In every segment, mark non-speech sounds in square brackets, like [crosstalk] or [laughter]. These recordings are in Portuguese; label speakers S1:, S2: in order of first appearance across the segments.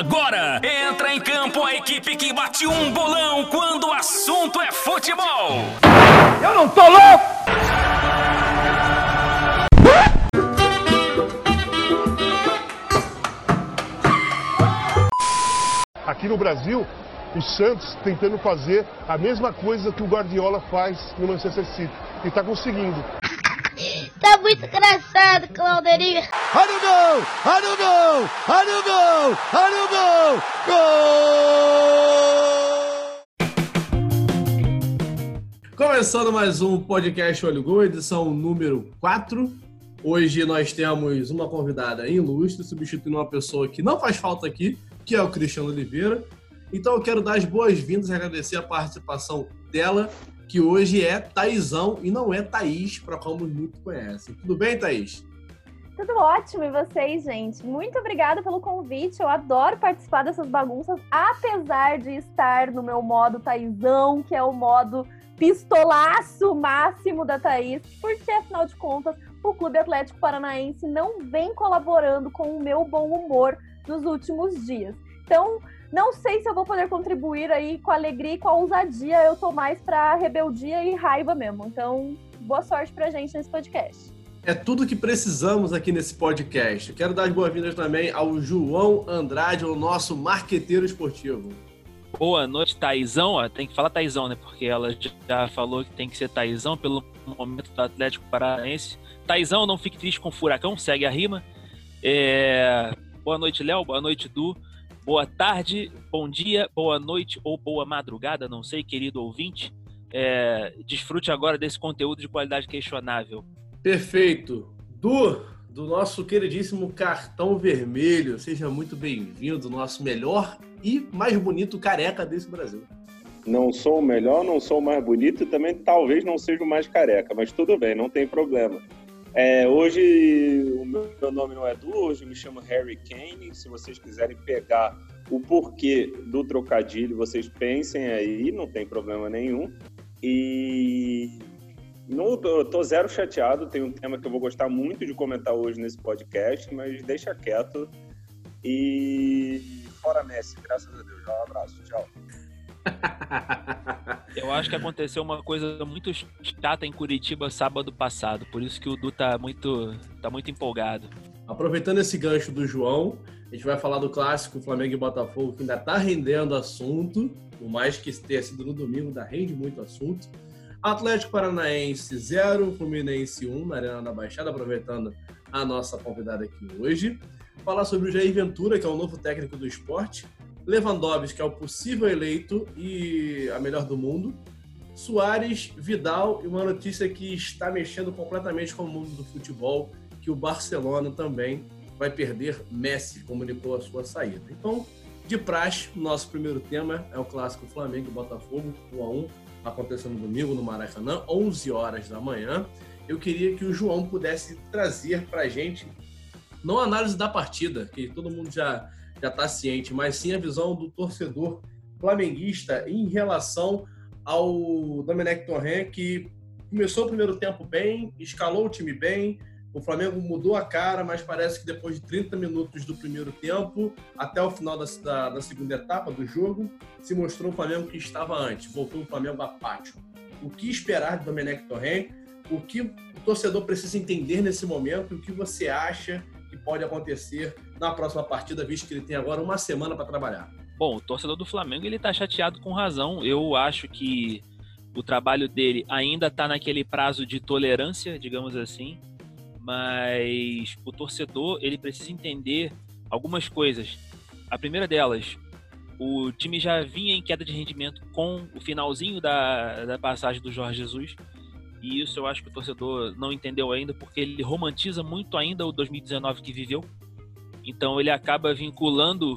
S1: agora entra em campo a equipe que bate um bolão quando o assunto é futebol.
S2: Eu não tô louco!
S3: Aqui no Brasil, o Santos tentando fazer a mesma coisa que o Guardiola faz no Manchester City. E está conseguindo.
S4: Tá muito engraçado, Claudeirinho.
S2: Olha o gol! Olha o gol! Olha o gol! Olha o gol! Gol!
S5: Começando mais um podcast Olho Gol, edição número 4. Hoje nós temos uma convidada ilustre, substituindo uma pessoa que não faz falta aqui, que é o Cristiano Oliveira. Então eu quero dar as boas-vindas e agradecer a participação dela, que hoje é Taizão e não é Thaís, para como muito conhecem. Tudo bem, Thaís?
S6: Tudo ótimo, e vocês, gente? Muito obrigada pelo convite. Eu adoro participar dessas bagunças, apesar de estar no meu modo Taizão, que é o modo pistolaço máximo da Thaís, porque afinal de contas, o Clube Atlético Paranaense não vem colaborando com o meu bom humor nos últimos dias. Então, não sei se eu vou poder contribuir aí com a alegria e com a ousadia. Eu tô mais pra rebeldia e raiva mesmo. Então, boa sorte pra gente nesse podcast.
S5: É tudo que precisamos aqui nesse podcast. Quero dar as boas-vindas também ao João Andrade, o nosso marqueteiro esportivo.
S7: Boa noite, Taizão. Ó, tem que falar Taizão, né? Porque ela já falou que tem que ser Taizão pelo momento do Atlético Paranaense. Taizão, não fique triste com o furacão, segue a rima. É... Boa noite, Léo. Boa noite, Du. Boa tarde, bom dia, boa noite ou boa madrugada, não sei, querido ouvinte. É, desfrute agora desse conteúdo de qualidade questionável.
S5: Perfeito. Du, do nosso queridíssimo cartão vermelho, seja muito bem-vindo, nosso melhor e mais bonito careca desse Brasil.
S8: Não sou o melhor, não sou o mais bonito e também talvez não seja o mais careca, mas tudo bem, não tem problema. É, hoje o meu nome não é Du, hoje me chamo Harry Kane. Se vocês quiserem pegar o porquê do trocadilho, vocês pensem aí, não tem problema nenhum. E não, eu tô zero chateado, tem um tema que eu vou gostar muito de comentar hoje nesse podcast, mas deixa quieto. E fora Messi, graças a Deus. Um abraço, tchau.
S7: Eu acho que aconteceu uma coisa muito chata em Curitiba sábado passado, por isso que o Du tá muito, tá muito empolgado.
S5: Aproveitando esse gancho do João, a gente vai falar do clássico Flamengo e Botafogo, que ainda tá rendendo assunto, por mais que tenha sido no domingo, ainda rende muito assunto. Atlético Paranaense 0, Fluminense 1 na Arena da Baixada, aproveitando a nossa convidada aqui hoje. Falar sobre o Jair Ventura, que é o novo técnico do esporte. Lewandowski, que é o possível eleito e a melhor do mundo. Soares, Vidal e uma notícia que está mexendo completamente com o mundo do futebol, que o Barcelona também vai perder Messi, comunicou a sua saída. Então, de praxe, nosso primeiro tema é o clássico Flamengo e Botafogo, 1 a 1 acontecendo domingo no Maracanã, 11 horas da manhã. Eu queria que o João pudesse trazer para a gente, não a análise da partida, que todo mundo já já está ciente, mas sim a visão do torcedor flamenguista em relação ao Domenech Torren, que começou o primeiro tempo bem, escalou o time bem, o Flamengo mudou a cara, mas parece que depois de 30 minutos do primeiro tempo, até o final da, da, da segunda etapa do jogo, se mostrou o Flamengo que estava antes, voltou o Flamengo apático. O que esperar de Domenech Torren? O que o torcedor precisa entender nesse momento? O que você acha que pode acontecer na próxima partida, visto que ele tem agora uma semana para trabalhar?
S7: Bom, o torcedor do Flamengo ele tá chateado com razão. Eu acho que o trabalho dele ainda está naquele prazo de tolerância, digamos assim, mas o torcedor ele precisa entender algumas coisas. A primeira delas, o time já vinha em queda de rendimento com o finalzinho da, da passagem do Jorge Jesus. E isso eu acho que o torcedor não entendeu ainda, porque ele romantiza muito ainda o 2019 que viveu. Então ele acaba vinculando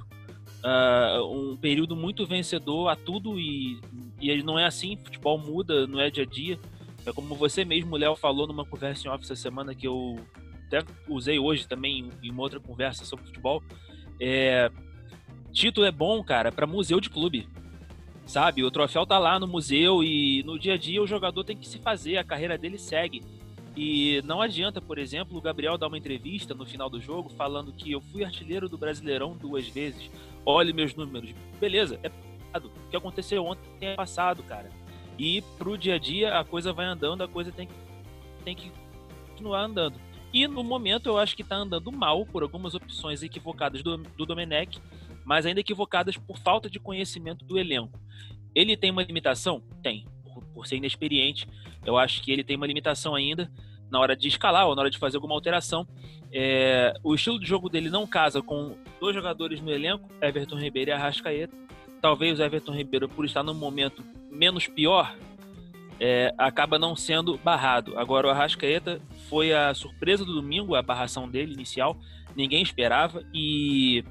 S7: uh, um período muito vencedor a tudo e, e ele não é assim. Futebol muda, não é dia a dia. É como você mesmo, Léo, falou numa conversa em off essa semana que eu até usei hoje também em uma outra conversa sobre futebol. É, título é bom, cara, para museu de clube. Sabe? O troféu tá lá no museu e no dia a dia o jogador tem que se fazer, a carreira dele segue. E não adianta, por exemplo, o Gabriel dar uma entrevista no final do jogo falando que eu fui artilheiro do Brasileirão duas vezes, olhe meus números. Beleza, é passado. O que aconteceu ontem é passado, cara. E pro dia a dia a coisa vai andando, a coisa tem que, tem que continuar andando. E no momento eu acho que tá andando mal por algumas opções equivocadas do, do Domenech, mas ainda equivocadas por falta de conhecimento do elenco. Ele tem uma limitação? Tem. Por, por ser inexperiente, eu acho que ele tem uma limitação ainda na hora de escalar ou na hora de fazer alguma alteração. É, o estilo de jogo dele não casa com dois jogadores no elenco, Everton Ribeiro e Arrascaeta. Talvez o Everton Ribeiro, por estar num momento menos pior, é, acaba não sendo barrado. Agora, o Arrascaeta foi a surpresa do domingo, a barração dele inicial, ninguém esperava e,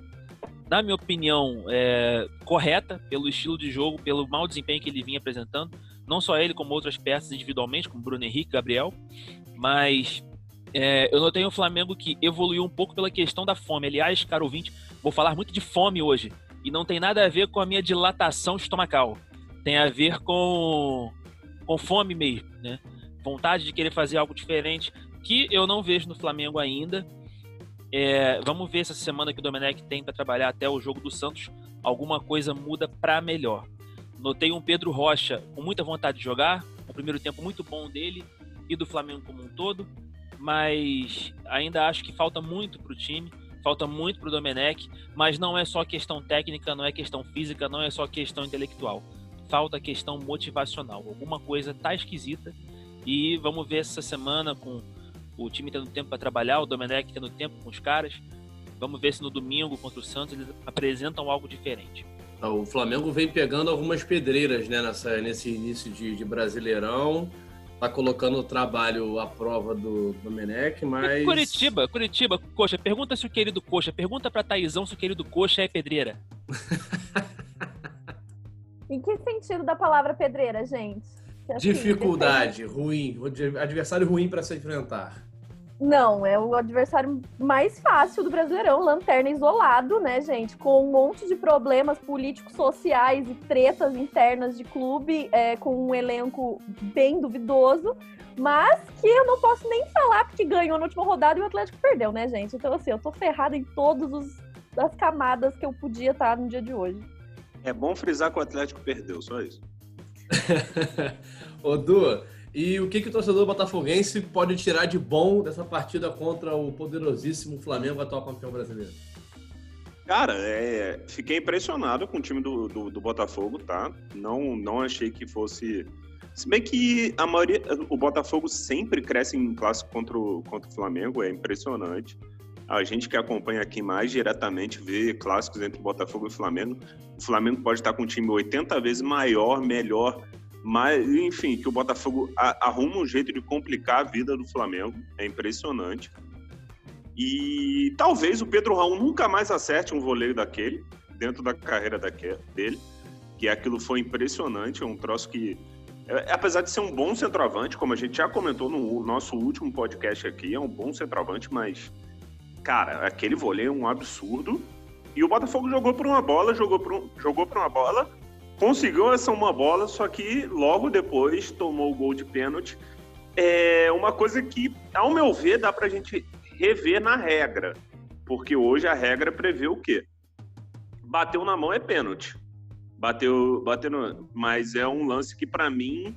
S7: na minha opinião, é, correta pelo estilo de jogo, pelo mau desempenho que ele vinha apresentando, não só ele, como outras peças individualmente, como Bruno Henrique, Gabriel, mas é, eu notei um Flamengo que evoluiu um pouco pela questão da fome. Aliás, caro ouvinte, vou falar muito de fome hoje. E não tem nada a ver com a minha dilatação estomacal. Tem a ver com, com fome mesmo, né? Vontade de querer fazer algo diferente, que eu não vejo no Flamengo ainda. É, vamos ver essa semana que o Domenech tem para trabalhar até o jogo do Santos, alguma coisa muda para melhor. Notei um Pedro Rocha com muita vontade de jogar, o primeiro tempo muito bom dele, e do Flamengo como um todo, mas ainda acho que falta muito para o time, falta muito para o Domenech, mas não é só questão técnica, não é questão física, não é só questão intelectual. Falta questão motivacional. Alguma coisa tá esquisita e vamos ver essa semana com o time tendo tempo para trabalhar, o Domenech tendo tempo com os caras. Vamos ver se no domingo contra o Santos eles apresentam algo diferente.
S5: O Flamengo vem pegando algumas pedreiras né, nessa, nesse início de, de Brasileirão tá colocando o trabalho à prova do Domenech, mas.
S7: Curitiba, Curitiba, Coxa, pergunta se o querido Coxa, pergunta pra Taizão se o querido Coxa é pedreira. [laughs] [laughs]
S6: em que sentido da palavra pedreira, gente?
S5: Assim, Dificuldade, ruim, adversário ruim para se enfrentar.
S6: Não, é o adversário mais fácil do Brasileirão, lanterna isolado, né, gente? Com um monte de problemas políticos, sociais e tretas internas de clube, é, com um elenco bem duvidoso, mas que eu não posso nem falar porque ganhou na última rodada e o Atlético perdeu, né, gente? Então, assim, eu tô ferrada em todas as camadas que eu podia estar no dia de hoje.
S8: É bom frisar que o Atlético perdeu, só isso. [laughs]
S5: Ô, Du, e o que, que o torcedor botafoguense pode tirar de bom dessa partida contra o poderosíssimo Flamengo, atual campeão brasileiro?
S8: Cara, é, fiquei impressionado com o time do, do, do, Botafogo, tá? Não, não achei que fosse. Se bem que a maioria. O Botafogo sempre cresce em clássico contra o, contra o Flamengo, é impressionante. A gente que acompanha aqui mais diretamente vê clássicos entre Botafogo e Flamengo. O Flamengo pode estar com um time 80 vezes maior, melhor, mas, enfim, que o Botafogo arruma um jeito de complicar a vida do Flamengo. É impressionante. E talvez o Pedro Raul nunca mais acerte um voleio daquele, dentro da carreira daquele, dele. Que aquilo foi impressionante. É um troço que. É, apesar de ser um bom centroavante, como a gente já comentou no nosso último podcast aqui, é um bom centroavante, mas. Cara, aquele voleio é um absurdo. E o Botafogo jogou por uma bola, jogou por, um, jogou por uma bola conseguiu essa uma bola, só que logo depois tomou o gol de pênalti. É uma coisa que, ao meu ver, dá pra gente rever na regra. Porque hoje a regra prevê o quê? Bateu na mão é pênalti. Bateu, bateu no... mas é um lance que para mim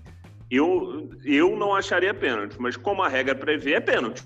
S8: eu, eu não acharia pênalti, mas como a regra prevê é pênalti.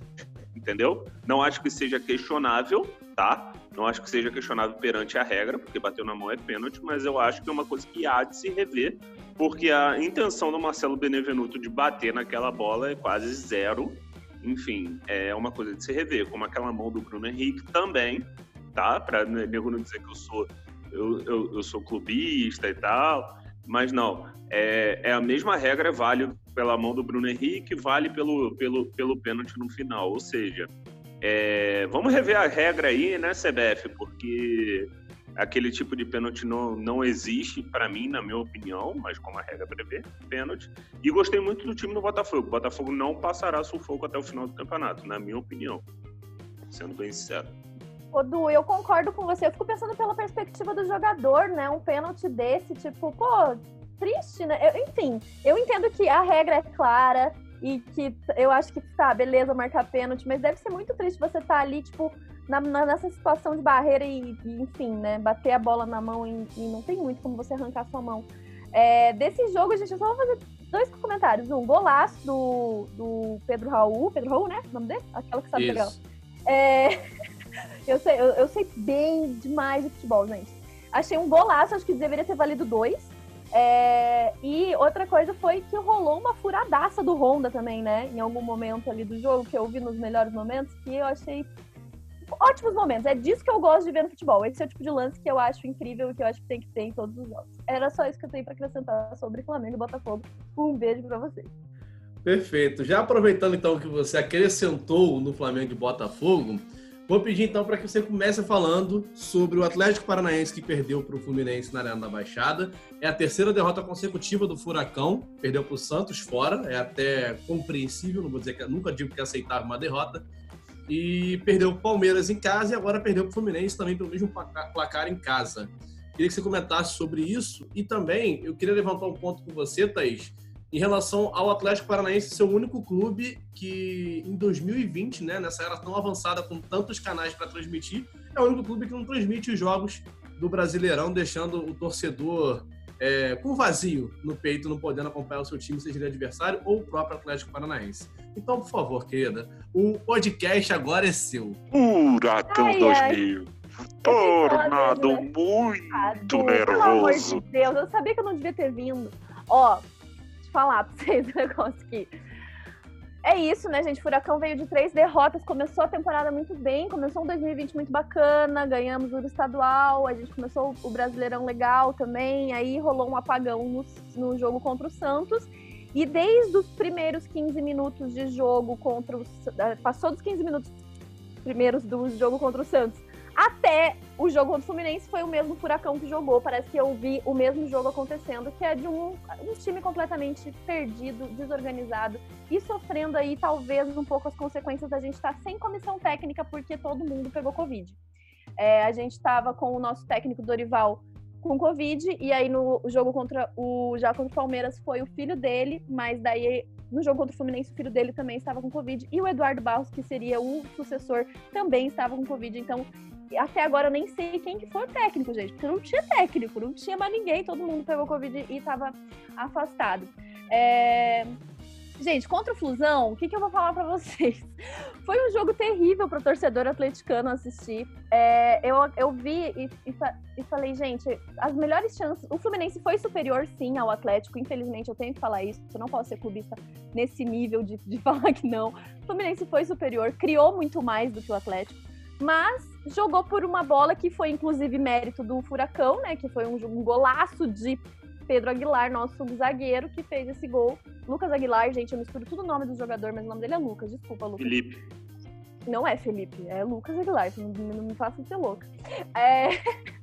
S8: Entendeu? Não acho que seja questionável, tá? Não acho que seja questionável perante a regra, porque bateu na mão é pênalti, mas eu acho que é uma coisa que há de se rever, porque a intenção do Marcelo Benevenuto de bater naquela bola é quase zero. Enfim, é uma coisa de se rever, como aquela mão do Bruno Henrique também, tá? Para nego não dizer que eu sou eu, eu, eu, sou clubista e tal, mas não. É, é a mesma regra, vale pela mão do Bruno Henrique, vale pelo, pelo, pelo pênalti no final. Ou seja, é, vamos rever a regra aí, né, CBF? Porque aquele tipo de pênalti não, não existe para mim, na minha opinião, mas como a regra prevê, pênalti. E gostei muito do time do Botafogo. O Botafogo não passará sufoco até o final do campeonato, na minha opinião. Sendo bem sincero.
S6: Ô, Du, eu concordo com você. Eu fico pensando pela perspectiva do jogador, né? Um pênalti desse, tipo, pô, triste, né? Eu, enfim, eu entendo que a regra é clara, e que eu acho que tá, beleza, marcar pênalti, mas deve ser muito triste você estar tá ali, tipo, na, na, nessa situação de barreira e, e, enfim, né, bater a bola na mão e, e, não tem muito como você arrancar sua mão. É, desse jogo, gente, eu só vou fazer dois comentários. Um, golaço do, do Pedro Raul, Pedro Raul, né? O nome dele? Aquela que sabe Isso. legal. É, [laughs] eu, sei, eu, eu sei bem demais de futebol, gente. Achei um golaço, acho que deveria ter valido dois. É, e outra coisa foi que rolou uma furadaça do Honda também, né? Em algum momento ali do jogo, que eu vi nos melhores momentos, que eu achei ótimos momentos. É disso que eu gosto de ver no futebol. Esse é o tipo de lance que eu acho incrível e que eu acho que tem que ter em todos os jogos. Era só isso que eu tenho para acrescentar sobre Flamengo e Botafogo. Um beijo para vocês.
S5: Perfeito. Já aproveitando então que você acrescentou no Flamengo e Botafogo, Vou pedir então para que você comece falando sobre o Atlético Paranaense que perdeu para o Fluminense na Arena da Baixada. É a terceira derrota consecutiva do Furacão, perdeu para o Santos fora, é até compreensível, não vou dizer que nunca digo que aceitava uma derrota. E perdeu o Palmeiras em casa e agora perdeu para o Fluminense também pelo mesmo placar em casa. Queria que você comentasse sobre isso e também eu queria levantar um ponto com você, Thaís em relação ao Atlético Paranaense ser o único clube que em 2020, né, nessa era tão avançada com tantos canais para transmitir, é o único clube que não transmite os jogos do Brasileirão, deixando o torcedor é, com vazio no peito, não podendo acompanhar o seu time, seja ele adversário ou o próprio Atlético Paranaense. Então, por favor, querida, o podcast agora é seu.
S9: Furacão 2000. Tornado muito nervoso. Pelo amor de
S6: Deus, eu sabia que eu não devia ter vindo. Ó, falar [laughs] pra vocês o negócio aqui. É isso, né, gente? Furacão veio de três derrotas, começou a temporada muito bem, começou um 2020 muito bacana, ganhamos o estadual, a gente começou o Brasileirão legal também, aí rolou um apagão no, no jogo contra o Santos. E desde os primeiros 15 minutos de jogo contra o. Eh, passou dos 15 minutos primeiros do jogo contra o Santos até o jogo contra o Fluminense foi o mesmo furacão que jogou. Parece que eu vi o mesmo jogo acontecendo, que é de um, um time completamente perdido, desorganizado e sofrendo aí talvez um pouco as consequências da gente estar sem comissão técnica porque todo mundo pegou Covid. É, a gente estava com o nosso técnico Dorival com Covid, e aí no jogo contra o já contra o Palmeiras foi o filho dele, mas daí no jogo contra o Fluminense o filho dele também estava com Covid, e o Eduardo Barros, que seria o sucessor, também estava com Covid. Então até agora eu nem sei quem que foi o técnico, gente, porque não tinha técnico, não tinha mais ninguém, todo mundo pegou Covid e estava afastado. É... Gente, contra o Flusão, o que, que eu vou falar para vocês? [laughs] Foi um jogo terrível para o torcedor atleticano assistir. É, eu, eu vi e, e, e, falei, gente, as melhores chances. O Fluminense foi superior, sim, ao Atlético. Infelizmente, eu tenho que falar isso. Eu não posso ser clubista nesse nível de, de [laughs] falar que não. O Fluminense foi superior, criou muito mais do que o Atlético mas jogou por uma bola que foi inclusive mérito do Furacão, né? Que foi um, um golaço de Pedro Aguilar, nosso zagueiro, que fez esse gol. Lucas Aguilar, gente, eu misturo tudo o nome do jogador, mas o nome dele é Lucas. Desculpa, Lucas.
S9: Felipe.
S6: Não é Felipe, é Lucas Aguilar, não, não me faça ser louca. É... [laughs]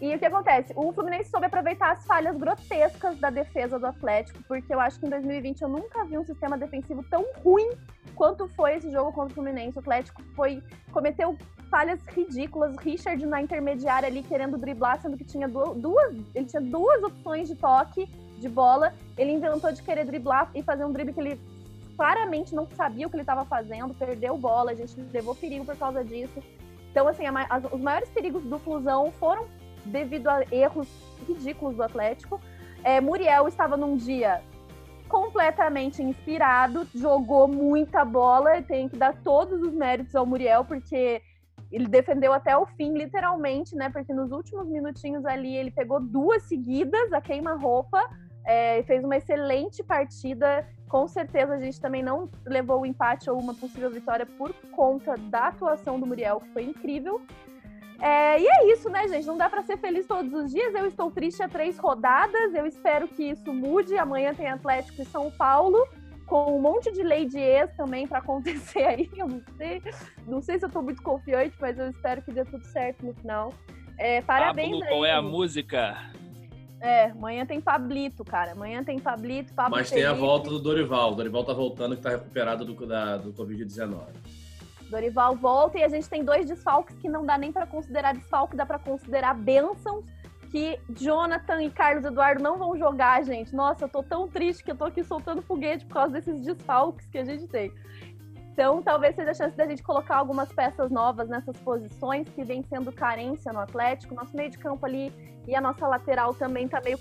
S6: E o que acontece? O Fluminense soube aproveitar as falhas grotescas da defesa do Atlético, porque eu acho que em 2020 eu nunca vi um sistema defensivo tão ruim quanto foi esse jogo contra o Fluminense. O Atlético foi cometeu falhas ridículas. Richard na intermediária ali querendo driblar, sendo que tinha duas, ele tinha duas opções de toque de bola. Ele inventou de querer driblar e fazer um drible que ele claramente não sabia o que ele estava fazendo, perdeu bola, a gente levou perigo por causa disso. Então, assim, a, a, os maiores perigos do Flusão foram devido a erros ridículos do Atlético. É, Muriel estava num dia completamente inspirado, jogou muita bola, tem que dar todos os méritos ao Muriel, porque ele defendeu até o fim, literalmente, né? Porque nos últimos minutinhos ali ele pegou duas seguidas, a queima-roupa, é, fez uma excelente partida. Com certeza a gente também não levou o empate ou uma possível vitória por conta da atuação do Muriel, que foi incrível. É, e é isso, né, gente? Não dá para ser feliz todos os dias. Eu estou triste há três rodadas. Eu espero que isso mude. Amanhã tem Atlético e São Paulo, com um monte de lei de ex também para acontecer [laughs] aí. Eu não sei. Não sei se eu estou muito confiante, mas eu espero que dê tudo certo no final. É, parabéns
S7: Pablo,
S6: aí.
S7: qual é a música?
S6: É, amanhã tem Pablito, cara. Amanhã tem Pablito, Pablo
S5: Mas
S6: Felipe.
S5: tem a volta do Dorival. O Dorival tá voltando, que tá recuperado do, da, do Covid-19.
S6: Dorival volta e a gente tem dois desfalques que não dá nem para considerar desfalque, dá para considerar bênçãos que Jonathan e Carlos Eduardo não vão jogar, gente. Nossa, eu tô tão triste que eu tô aqui soltando foguete por causa desses desfalques que a gente tem. Então, talvez seja a chance da gente colocar algumas peças novas nessas posições que vem sendo carência no Atlético. Nosso meio de campo ali e a nossa lateral também tá meio,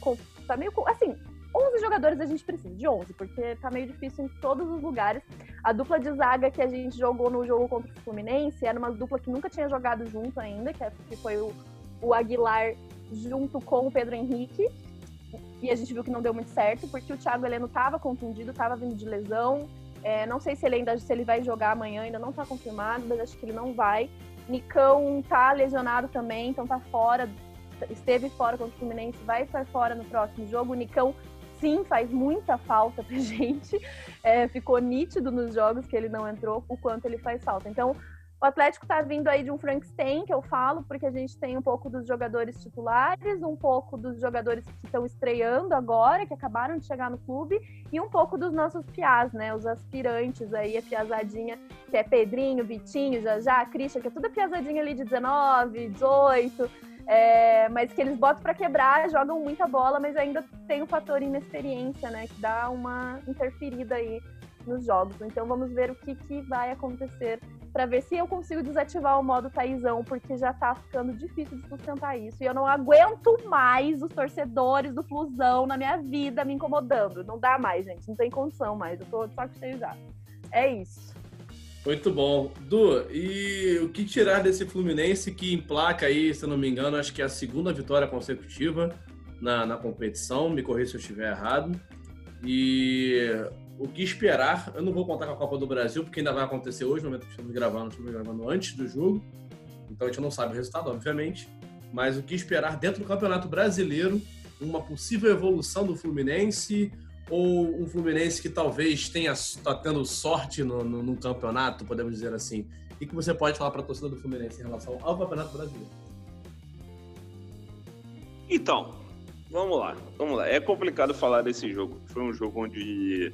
S6: tá meio assim, 11 jogadores a gente precisa, de 11, porque tá meio difícil em todos os lugares. A dupla de zaga que a gente jogou no jogo contra o Fluminense era uma dupla que nunca tinha jogado junto ainda, que é, foi o, o Aguilar junto com o Pedro Henrique. E a gente viu que não deu muito certo, porque o Thiago Heleno estava contundido, estava vindo de lesão. É, não sei se ele ainda se ele vai jogar amanhã, ainda não está confirmado, mas acho que ele não vai. Nicão tá lesionado também, então tá fora, esteve fora contra o Fluminense, vai estar fora no próximo jogo. O Nicão sim faz muita falta pra [laughs] gente. É, ficou nítido nos jogos que ele não entrou o quanto ele faz falta. Então, o Atlético está vindo aí de um Frankenstein, que eu falo, porque a gente tem um pouco dos jogadores titulares, um pouco dos jogadores que estão estreando agora, que acabaram de chegar no clube, e um pouco dos nossos piás, né? Os aspirantes aí, a piazadinha, que é Pedrinho, Vitinho, Jajá, Christian, que é toda piazadinha ali de 19, 18, é, mas que eles botam para quebrar, jogam muita bola, mas ainda tem o fator inexperiência, né? Que dá uma interferida aí nos jogos. Então vamos ver o que, que vai acontecer para ver se eu consigo desativar o modo Taizão, porque já tá ficando difícil de sustentar isso. E eu não aguento mais os torcedores do Flusão na minha vida me incomodando. Não dá mais, gente. Não tem condição mais. Eu tô de saco cheio já. É isso.
S5: Muito bom. Du, e o que tirar desse Fluminense que emplaca aí, se não me engano, acho que é a segunda vitória consecutiva na, na competição. Me corrija se eu estiver errado. E o que esperar. Eu não vou contar com a Copa do Brasil, porque ainda vai acontecer hoje, no momento que estamos gravando, estamos gravando antes do jogo. Então a gente não sabe o resultado, obviamente. Mas o que esperar dentro do Campeonato Brasileiro, uma possível evolução do Fluminense, ou um Fluminense que talvez tenha está tendo sorte no, no, no, campeonato, podemos dizer assim. O que você pode falar para a torcida do Fluminense em relação ao Campeonato Brasileiro?
S8: Então, vamos lá, vamos lá. É complicado falar desse jogo. Foi um jogo onde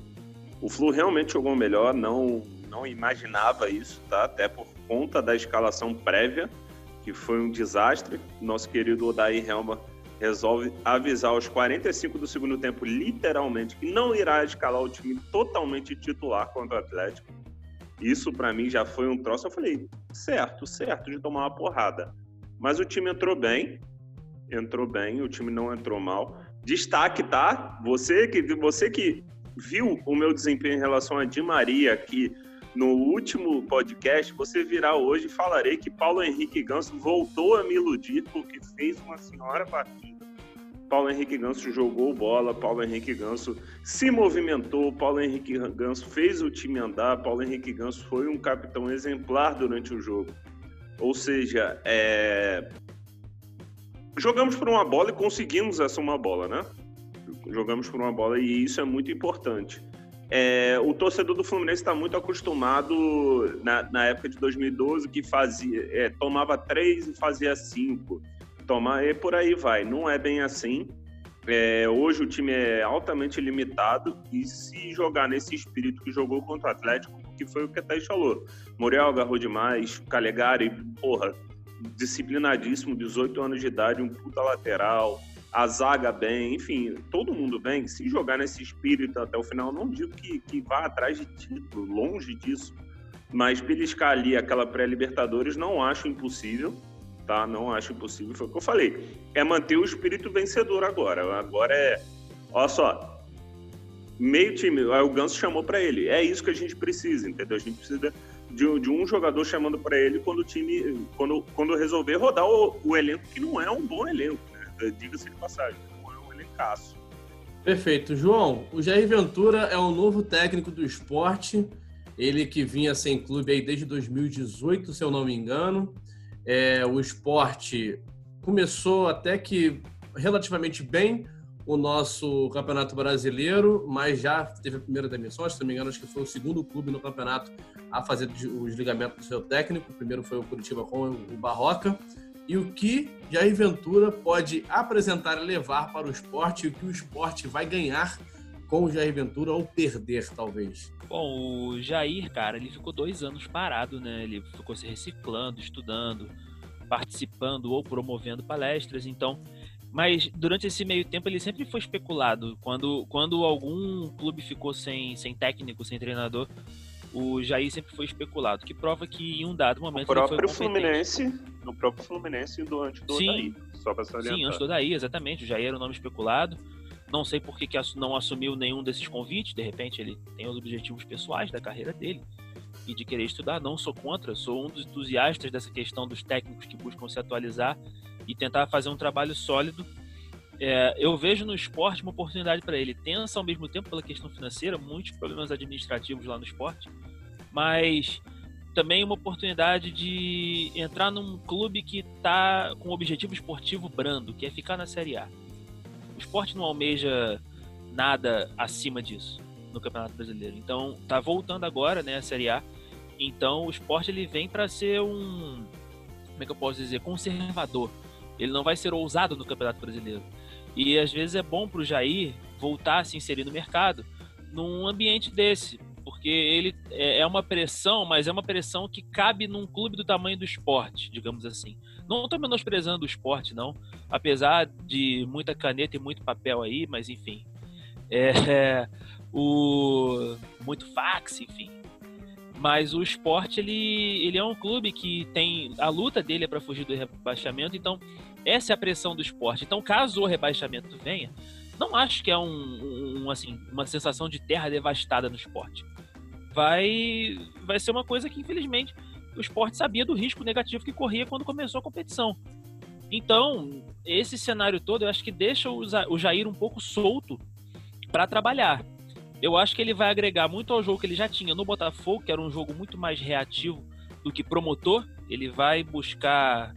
S8: o Flu realmente jogou melhor, não, não imaginava isso, tá? Até por conta da escalação prévia, que foi um desastre. Nosso querido Odair Helma resolve avisar aos 45 do segundo tempo, literalmente, que não irá escalar o time totalmente titular contra o Atlético. Isso para mim já foi um troço. Eu falei, certo, certo de tomar uma porrada. Mas o time entrou bem, entrou bem, o time não entrou mal. Destaque, tá? Você que você que viu o meu desempenho em relação a Di Maria aqui no último podcast, você virá hoje e falarei que Paulo Henrique Ganso voltou a me iludir porque fez uma senhora partida. Paulo Henrique Ganso jogou bola, Paulo Henrique Ganso se movimentou, Paulo Henrique Ganso fez o time andar, Paulo Henrique Ganso foi um capitão exemplar durante o jogo. Ou seja, é... jogamos por uma bola e conseguimos essa uma bola, né? Jogamos por uma bola e isso é muito importante. É, o torcedor do Fluminense está muito acostumado na, na, época de 2012 que fazia é, tomava três e fazia cinco, toma e por aí vai. Não é bem assim. É, hoje o time é altamente limitado e se jogar nesse espírito que jogou contra o Atlético, que foi o que a Thaís falou. Muriel agarrou demais, Calegari, porra, disciplinadíssimo, 18 anos de idade, um puta lateral a zaga bem, enfim, todo mundo bem. Se jogar nesse espírito até o final, não digo que, que vá atrás de título, longe disso, mas beliscar ali aquela pré-Libertadores não acho impossível, tá? Não acho impossível, foi o que eu falei. É manter o espírito vencedor agora. Agora é, olha só, meio time, o Ganso chamou para ele. É isso que a gente precisa, entendeu? A gente precisa de, de um jogador chamando para ele quando o time, quando, quando resolver rodar o, o elenco, que não é um bom elenco diga-se de passagem, não é um elencaço.
S5: Perfeito. João, o Jair Ventura é o novo técnico do esporte, ele que vinha sem clube aí desde 2018, se eu não me engano. É, o esporte começou até que relativamente bem o nosso campeonato brasileiro, mas já teve a primeira demissão, se não me engano, acho que foi o segundo clube no campeonato a fazer o desligamento do seu técnico. O primeiro foi o Curitiba com o Barroca e o que Jair Ventura pode apresentar e levar para o esporte e o que o esporte vai ganhar com o Jair Ventura ou perder, talvez?
S7: Bom, o Jair, cara, ele ficou dois anos parado, né? Ele ficou se reciclando, estudando, participando ou promovendo palestras, então. Mas durante esse meio tempo ele sempre foi especulado. Quando, quando algum clube ficou sem, sem técnico, sem treinador, o Jair sempre foi especulado, que prova que em um dado momento
S8: o próprio Fluminense, no próprio Fluminense do antes do
S7: Sim.
S8: Só pra salientar.
S7: Sim, antes do Odaí, exatamente. O Jair era o nome especulado. Não sei por que, que não assumiu nenhum desses convites. De repente, ele tem os objetivos pessoais da carreira dele e de querer estudar. Não sou contra, sou um dos entusiastas dessa questão dos técnicos que buscam se atualizar e tentar fazer um trabalho sólido. É, eu vejo no esporte uma oportunidade para ele. Tensa ao mesmo tempo pela questão financeira, muitos problemas administrativos lá no esporte, mas também uma oportunidade de entrar num clube que está com um objetivo esportivo brando, que é ficar na Série A. O esporte não almeja nada acima disso no Campeonato Brasileiro. Então, tá voltando agora, né, a Série A. Então, o esporte ele vem para ser um, como é que eu posso dizer, conservador. Ele não vai ser ousado no Campeonato Brasileiro. E às vezes é bom para o Jair voltar a se inserir no mercado num ambiente desse, porque ele é é uma pressão, mas é uma pressão que cabe num clube do tamanho do esporte, digamos assim. Não estou menosprezando o esporte, não, apesar de muita caneta e muito papel aí, mas enfim. [laughs] É, o muito fax, enfim. Mas o esporte ele, ele é um clube que tem a luta dele é para fugir do rebaixamento, então essa é a pressão do esporte. Então, caso o rebaixamento venha, não acho que é um, um, assim uma sensação de terra devastada no esporte. Vai vai ser uma coisa que infelizmente o esporte sabia do risco negativo que corria quando começou a competição. Então, esse cenário todo, eu acho que deixa o Jair um pouco solto para trabalhar. Eu acho que ele vai agregar muito ao jogo que ele já tinha no Botafogo, que era um jogo muito mais reativo do que promotor. Ele vai buscar,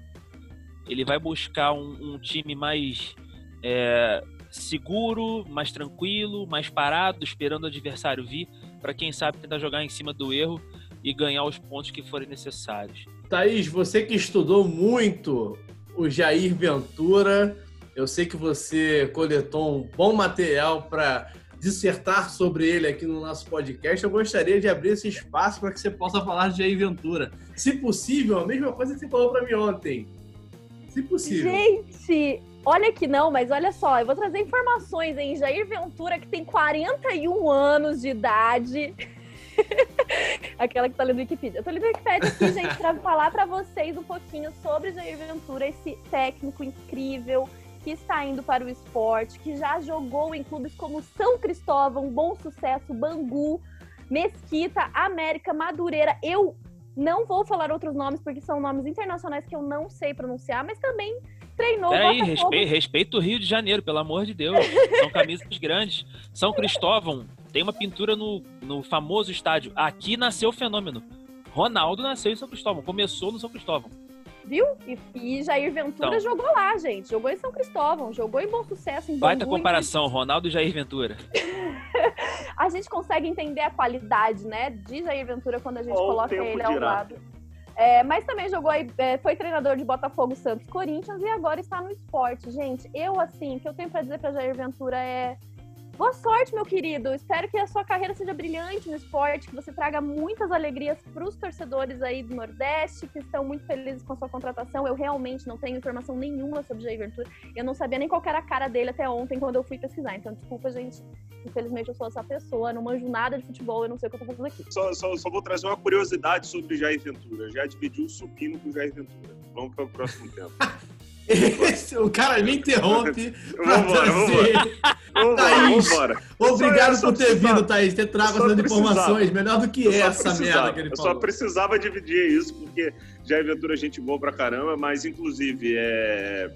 S7: ele vai buscar um, um time mais é, seguro, mais tranquilo, mais parado, esperando o adversário vir, para quem sabe tentar jogar em cima do erro e ganhar os pontos que forem necessários.
S5: Thaís, você que estudou muito o Jair Ventura, eu sei que você coletou um bom material para dissertar sobre ele aqui no nosso podcast. Eu gostaria de abrir esse espaço para que você possa falar de Jair Ventura. Se possível, a mesma coisa que você falou para mim ontem. Se possível.
S6: Gente, olha que não, mas olha só, eu vou trazer informações, hein? Jair Ventura, que tem 41 anos de idade. [laughs] Aquela que tá lendo Wikipedia. Eu tô lendo Wikipedia aqui, [laughs] gente, pra falar pra vocês um pouquinho sobre Jair Ventura, esse técnico incrível que está indo para o esporte, que já jogou em clubes como São Cristóvão, Bom Sucesso, Bangu, Mesquita, América, Madureira. Eu não vou falar outros nomes porque são nomes internacionais que eu não sei pronunciar, mas também treinou
S7: Peraí, respeita, respeita o Rio de Janeiro, pelo amor de Deus. São camisas grandes. São Cristóvão tem uma pintura no, no famoso estádio. Aqui nasceu o fenômeno. Ronaldo nasceu em São Cristóvão, começou no São Cristóvão.
S6: Viu? E, e Jair Ventura
S7: Então.
S6: jogou lá, gente. Jogou em São Cristóvão, jogou em Bom Sucesso, em
S7: Baita
S6: Bangu, em
S7: comparação, Ronaldo e Jair Ventura. [laughs]
S6: a gente consegue entender a qualidade, né, de Jair Ventura quando a gente coloca ele ao
S8: dirá.
S6: lado. É, mas também jogou aí, é, foi treinador de Botafogo, Santos, Corinthians e agora está no esporte. Gente, eu assim, o que eu tenho pra dizer pra Jair Ventura é boa sorte, meu querido. Espero que a sua carreira seja brilhante no esporte, que você traga muitas alegrias pros torcedores aí do Nordeste, que estão muito felizes com a sua contratação. Eu realmente não tenho informação nenhuma sobre Jair Ventura. Eu não sabia nem qual era a cara dele até ontem quando eu fui pesquisar. Então, desculpa, gente. Infelizmente, eu sou essa pessoa, não manjo nada de futebol, eu não sei o que eu tô fazendo aqui.
S8: Só, só, só vou trazer uma curiosidade sobre Jair Ventura. Já dividiu o supino com o Jair Ventura. Vamos para o próximo tempo. [laughs]
S5: Esse- o cara me interrompe [laughs]
S8: Vambora,
S5: trazer.
S8: Vambora,
S5: Thaís,
S8: vambora.
S5: Obrigado
S8: Eu só-
S5: por
S8: eu
S5: ter
S8: só
S5: vindo, Thaís. Ter trago
S8: eu só
S5: essas
S8: precisava.
S5: informações. Melhor do que
S8: Eu só
S5: essa merda que ele
S8: Eu só
S5: falou.
S8: precisava dividir isso, porque Jair Ventura é gente boa pra caramba, mas inclusive é,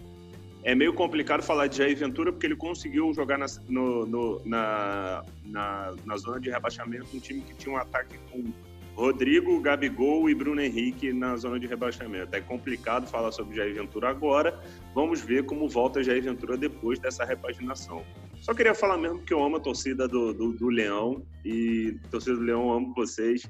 S8: é meio complicado falar de Jair Ventura porque ele conseguiu jogar na, no- no- na, na, na zona de rebaixamento um time que tinha um ataque com Rodrigo, Gabigol e Bruno Henrique na zona de rebaixamento. É complicado falar sobre Jair Ventura agora. Vamos ver como volta Jair Ventura depois dessa repaginação. Só queria falar mesmo que eu amo a torcida do, do, do Leão e torcida do Leão, amo vocês.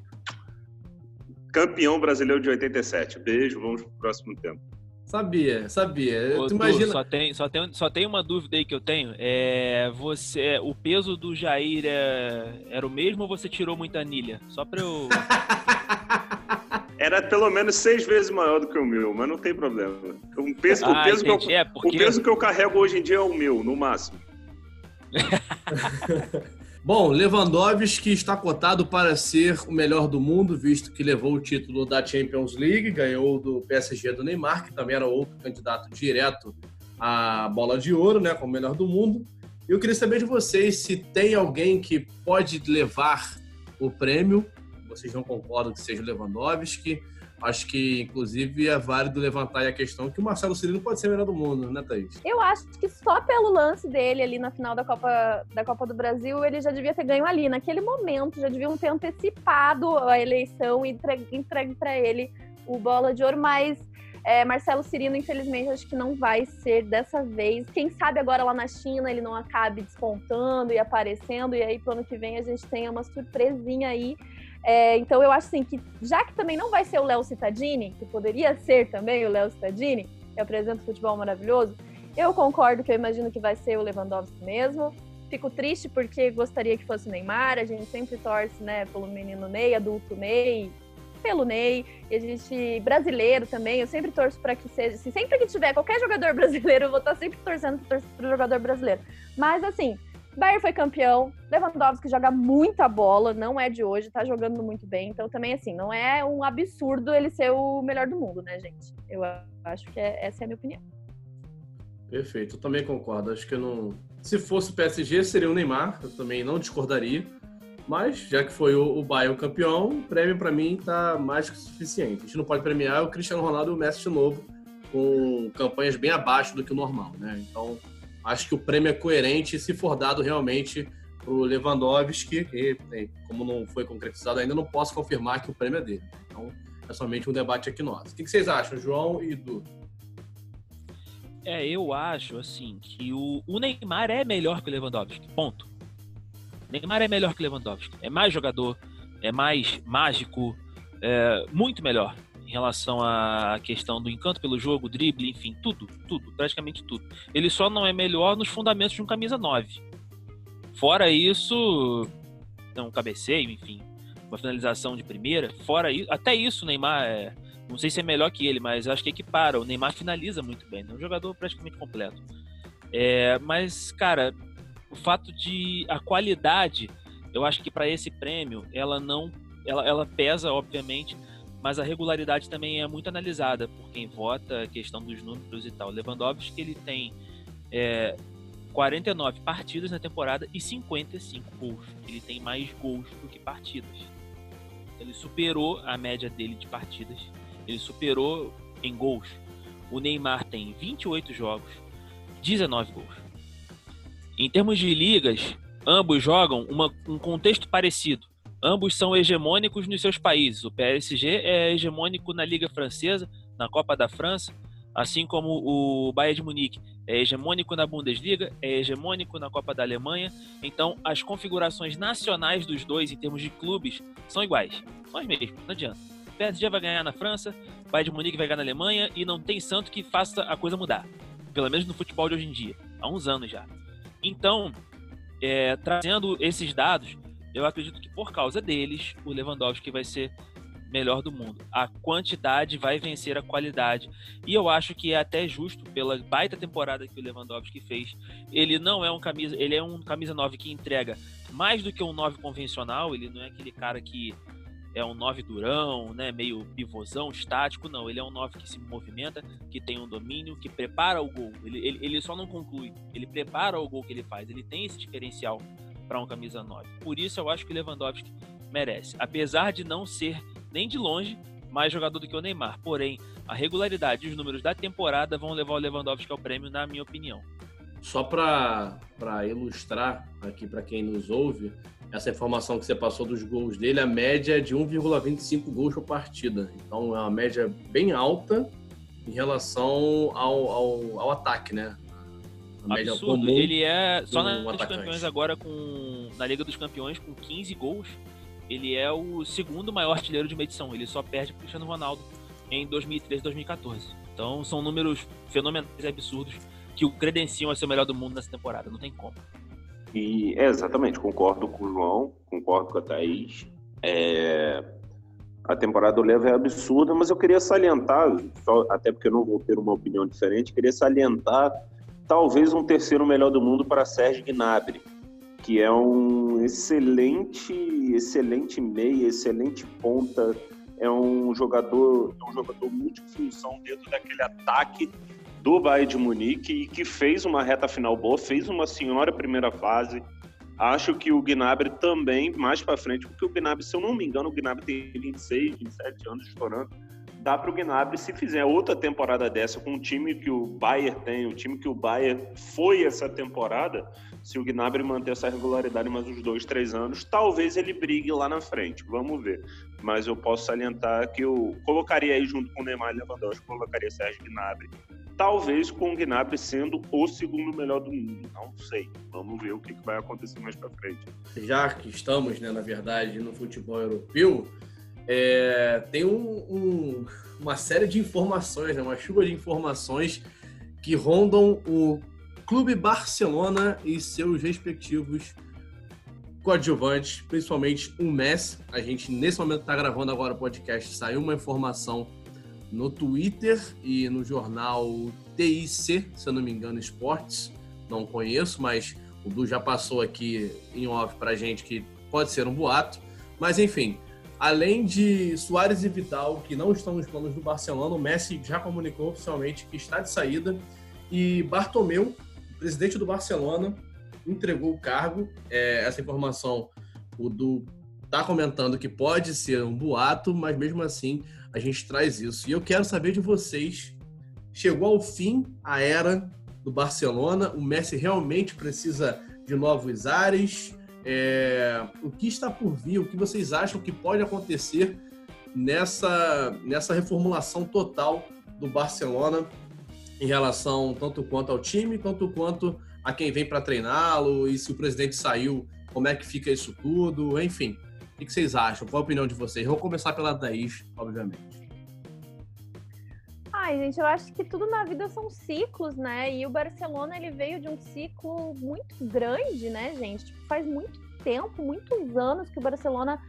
S8: Campeão brasileiro de 87. Beijo, vamos pro próximo tempo.
S5: Sabia, sabia.
S7: Ô,
S5: tu imagina.
S7: só, tem, só, tem, só tem uma dúvida aí que eu tenho. É, você, o peso do Jair é, era o mesmo ou você tirou muita anilha? Só pra eu. [laughs]
S8: Era pelo menos seis vezes maior do que o meu, mas não tem problema. O peso, o
S7: Ah,
S8: peso, que, eu,
S7: É,
S8: o
S7: porque-
S8: peso que eu carrego hoje em dia é o meu, no máximo. [laughs]
S5: Bom, Lewandowski está cotado para ser o melhor do mundo, visto que levou o título da Champions League, ganhou do PSG do Neymar, que também era outro candidato direto à bola de ouro, né, como melhor do mundo. Eu queria saber de vocês se tem alguém que pode levar o prêmio. Vocês não concordam que seja o Lewandowski? Acho que, inclusive, é válido levantar a questão que o Marcelo Cirino pode ser o melhor do mundo, né, Thaís?
S6: Eu acho que só pelo lance dele ali na final da Copa, da Copa do Brasil, ele já devia ter ganho ali. Naquele momento, já deviam ter antecipado a eleição e entregue para ele o bola de ouro, mas é, Marcelo Cirino, infelizmente, acho que não vai ser dessa vez. Quem sabe agora lá na China ele não acabe despontando e aparecendo, e aí pro ano que vem a gente tenha uma surpresinha aí é, então eu acho assim que, já que também não vai ser o Léo Cittadini, que poderia ser também o Léo Cittadini, que apresenta o futebol maravilhoso, eu concordo que eu imagino que vai ser o Lewandowski mesmo. Fico triste porque gostaria que fosse o Neymar, a gente sempre torce, né, pelo menino Ney, adulto Ney, pelo Ney, e a gente brasileiro também, eu sempre torço para que seja, se sempre que tiver qualquer jogador [laughs] brasileiro, eu vou estar sempre torcendo para o jogador brasileiro. Mas assim, Bayern foi campeão, Lewandowski joga muita bola, não é de hoje, tá jogando muito bem. Então também assim, não é um absurdo ele ser o melhor do mundo, né, gente? Eu acho que é, essa é a minha opinião.
S5: Perfeito, eu também concordo. Acho que não. Se fosse o PSG, seria o Neymar, eu também não discordaria. Mas, já que foi o, o Bayern campeão, o prêmio para mim tá mais que suficiente. A gente não pode premiar o Cristiano Ronaldo e o Messi de novo, com campanhas bem abaixo do que o normal, né? Então, acho que o prêmio é coerente se for dado realmente para o Lewandowski, que, como não foi concretizado ainda, não posso confirmar que o prêmio é dele. Então, é somente um debate aqui nosso. O que vocês acham, João e Edu?
S7: É, eu acho, assim, que o, o Neymar é melhor que o Lewandowski, ponto. Neymar é melhor que o Lewandowski. É mais jogador, é mais mágico, é muito melhor em relação à questão do encanto pelo jogo, drible, enfim, tudo, tudo, praticamente tudo. Ele só não é melhor nos fundamentos de um camisa 9. Fora isso, um cabeceio, enfim, uma finalização de primeira. Fora isso, até isso o Neymar é, não sei se é melhor que ele, mas acho que equipara. O Neymar finaliza muito bem, é um jogador praticamente completo. É, mas, cara, o fato de a qualidade, eu acho que para esse prêmio, ela não, ela, ela pesa, obviamente, mas a regularidade também é muito analisada por quem vota, a questão dos números e tal. Lewandowski ele tem é, 49 partidas na temporada e 55 gols. Ele tem mais gols do que partidas. Ele superou a média dele de partidas. Ele superou em gols. O Neymar tem 28 jogos, 19 gols. Em termos de ligas, ambos jogam uma, um contexto parecido ambos são hegemônicos nos seus países. O PSG é hegemônico na Liga Francesa, na Copa da França, assim como o Bayern de Munique é hegemônico na Bundesliga, é hegemônico na Copa da Alemanha. Então, as configurações nacionais dos dois em termos de clubes são iguais. São as mesmas, não adianta. O PSG vai ganhar na França, o Bayern de Munique vai ganhar na Alemanha e não tem santo que faça a coisa mudar. Pelo menos no futebol de hoje em dia, há uns anos já. Então, é, trazendo esses dados, eu acredito que por causa deles, o Lewandowski vai ser melhor do mundo. A quantidade vai vencer a qualidade. E eu acho que é até justo pela baita temporada que o Lewandowski fez. Ele não é um camisa, ele é um camisa 9 que entrega mais do que um 9 convencional, ele não é aquele cara que é um 9 durão, né, meio pivôzão, estático, não, ele é um 9 que se movimenta, que tem um domínio, que prepara o gol. Ele, ele, ele só não conclui, ele prepara o gol que ele faz, ele tem esse diferencial para um camisa 9. Por isso eu acho que o Lewandowski merece. Apesar de não ser nem de longe mais jogador do que o Neymar. Porém, a regularidade e os números da temporada vão levar o Lewandowski ao prêmio, na minha opinião.
S5: Só para ilustrar aqui para quem nos ouve, essa informação que você passou dos gols dele, a média é de 1,25 gols por partida. Então é uma média bem alta em relação ao, ao, ao ataque, né?
S7: Absurdo. Ele é só na Liga dos Campeões agora com na Liga dos Campeões com 15 gols. Ele é o segundo maior artilheiro de uma edição. Ele só perde o Cristiano Ronaldo em 2013 2014. Então são números fenomenais e absurdos que o credenciam a ser o melhor do mundo nessa temporada. Não tem como.
S8: E é, exatamente, concordo com o João, concordo com a Thaís. É, a temporada do Leva é absurda, mas eu queria salientar, só, até porque eu não vou ter uma opinião diferente, queria salientar talvez um terceiro melhor do mundo para Sérgio Gnabry, que é um excelente, excelente meia, excelente ponta, é um jogador, é um jogador multifunção dentro daquele ataque do Bayern de Munique e que fez uma reta final boa, fez uma senhora primeira fase. Acho que o Gnabry também, mais para frente, porque o Gnabry, se eu não me engano, o Gnabry tem 26, 27 anos estourando. Dá para o Gnabry, se fizer outra temporada dessa com o time que o Bayern tem, o time que o Bayern foi essa temporada, se o Gnabry manter essa regularidade mais uns dois, três anos, talvez ele brigue lá na frente. Vamos ver. Mas eu posso salientar que eu colocaria aí junto com o Neymar e Lewandowski, colocaria Sérgio Gnabry talvez com o Gnabry sendo o segundo melhor do mundo. Não sei. Vamos ver o que vai acontecer mais para frente.
S5: Já que estamos, né, na verdade, no futebol europeu, é, tem um, um, uma série de informações, né, uma chuva de informações que rondam o Clube Barcelona e seus respectivos coadjuvantes, principalmente o Messi. A gente, nesse momento, está gravando agora o podcast. Saiu uma informação no Twitter e no jornal TIC, se eu não me engano, Esportes. Não conheço, mas o Du já passou aqui em off para gente que pode ser um boato. Mas enfim, além de Soares e Vital, que não estão nos planos do Barcelona, o Messi já comunicou oficialmente que está de saída. E Bartomeu, presidente do Barcelona, entregou o cargo. É, essa informação o Du está comentando que pode ser um boato, mas mesmo assim a gente traz isso. E eu quero saber de vocês: chegou ao fim a era do Barcelona? O Messi realmente precisa de novos ares? É, o que está por vir? O que vocês acham que pode acontecer nessa, nessa reformulação total do Barcelona em relação tanto quanto ao time, tanto quanto a quem vem para treiná-lo e se o presidente saiu, como é que fica isso tudo? Enfim, o que vocês acham? Qual a opinião de vocês? Vou começar pela Thaís, obviamente.
S6: Ai, gente, eu acho que tudo na vida são ciclos, né? E o Barcelona, ele veio de um ciclo muito grande, né, gente? Tipo, faz muito tempo, muitos anos que o Barcelona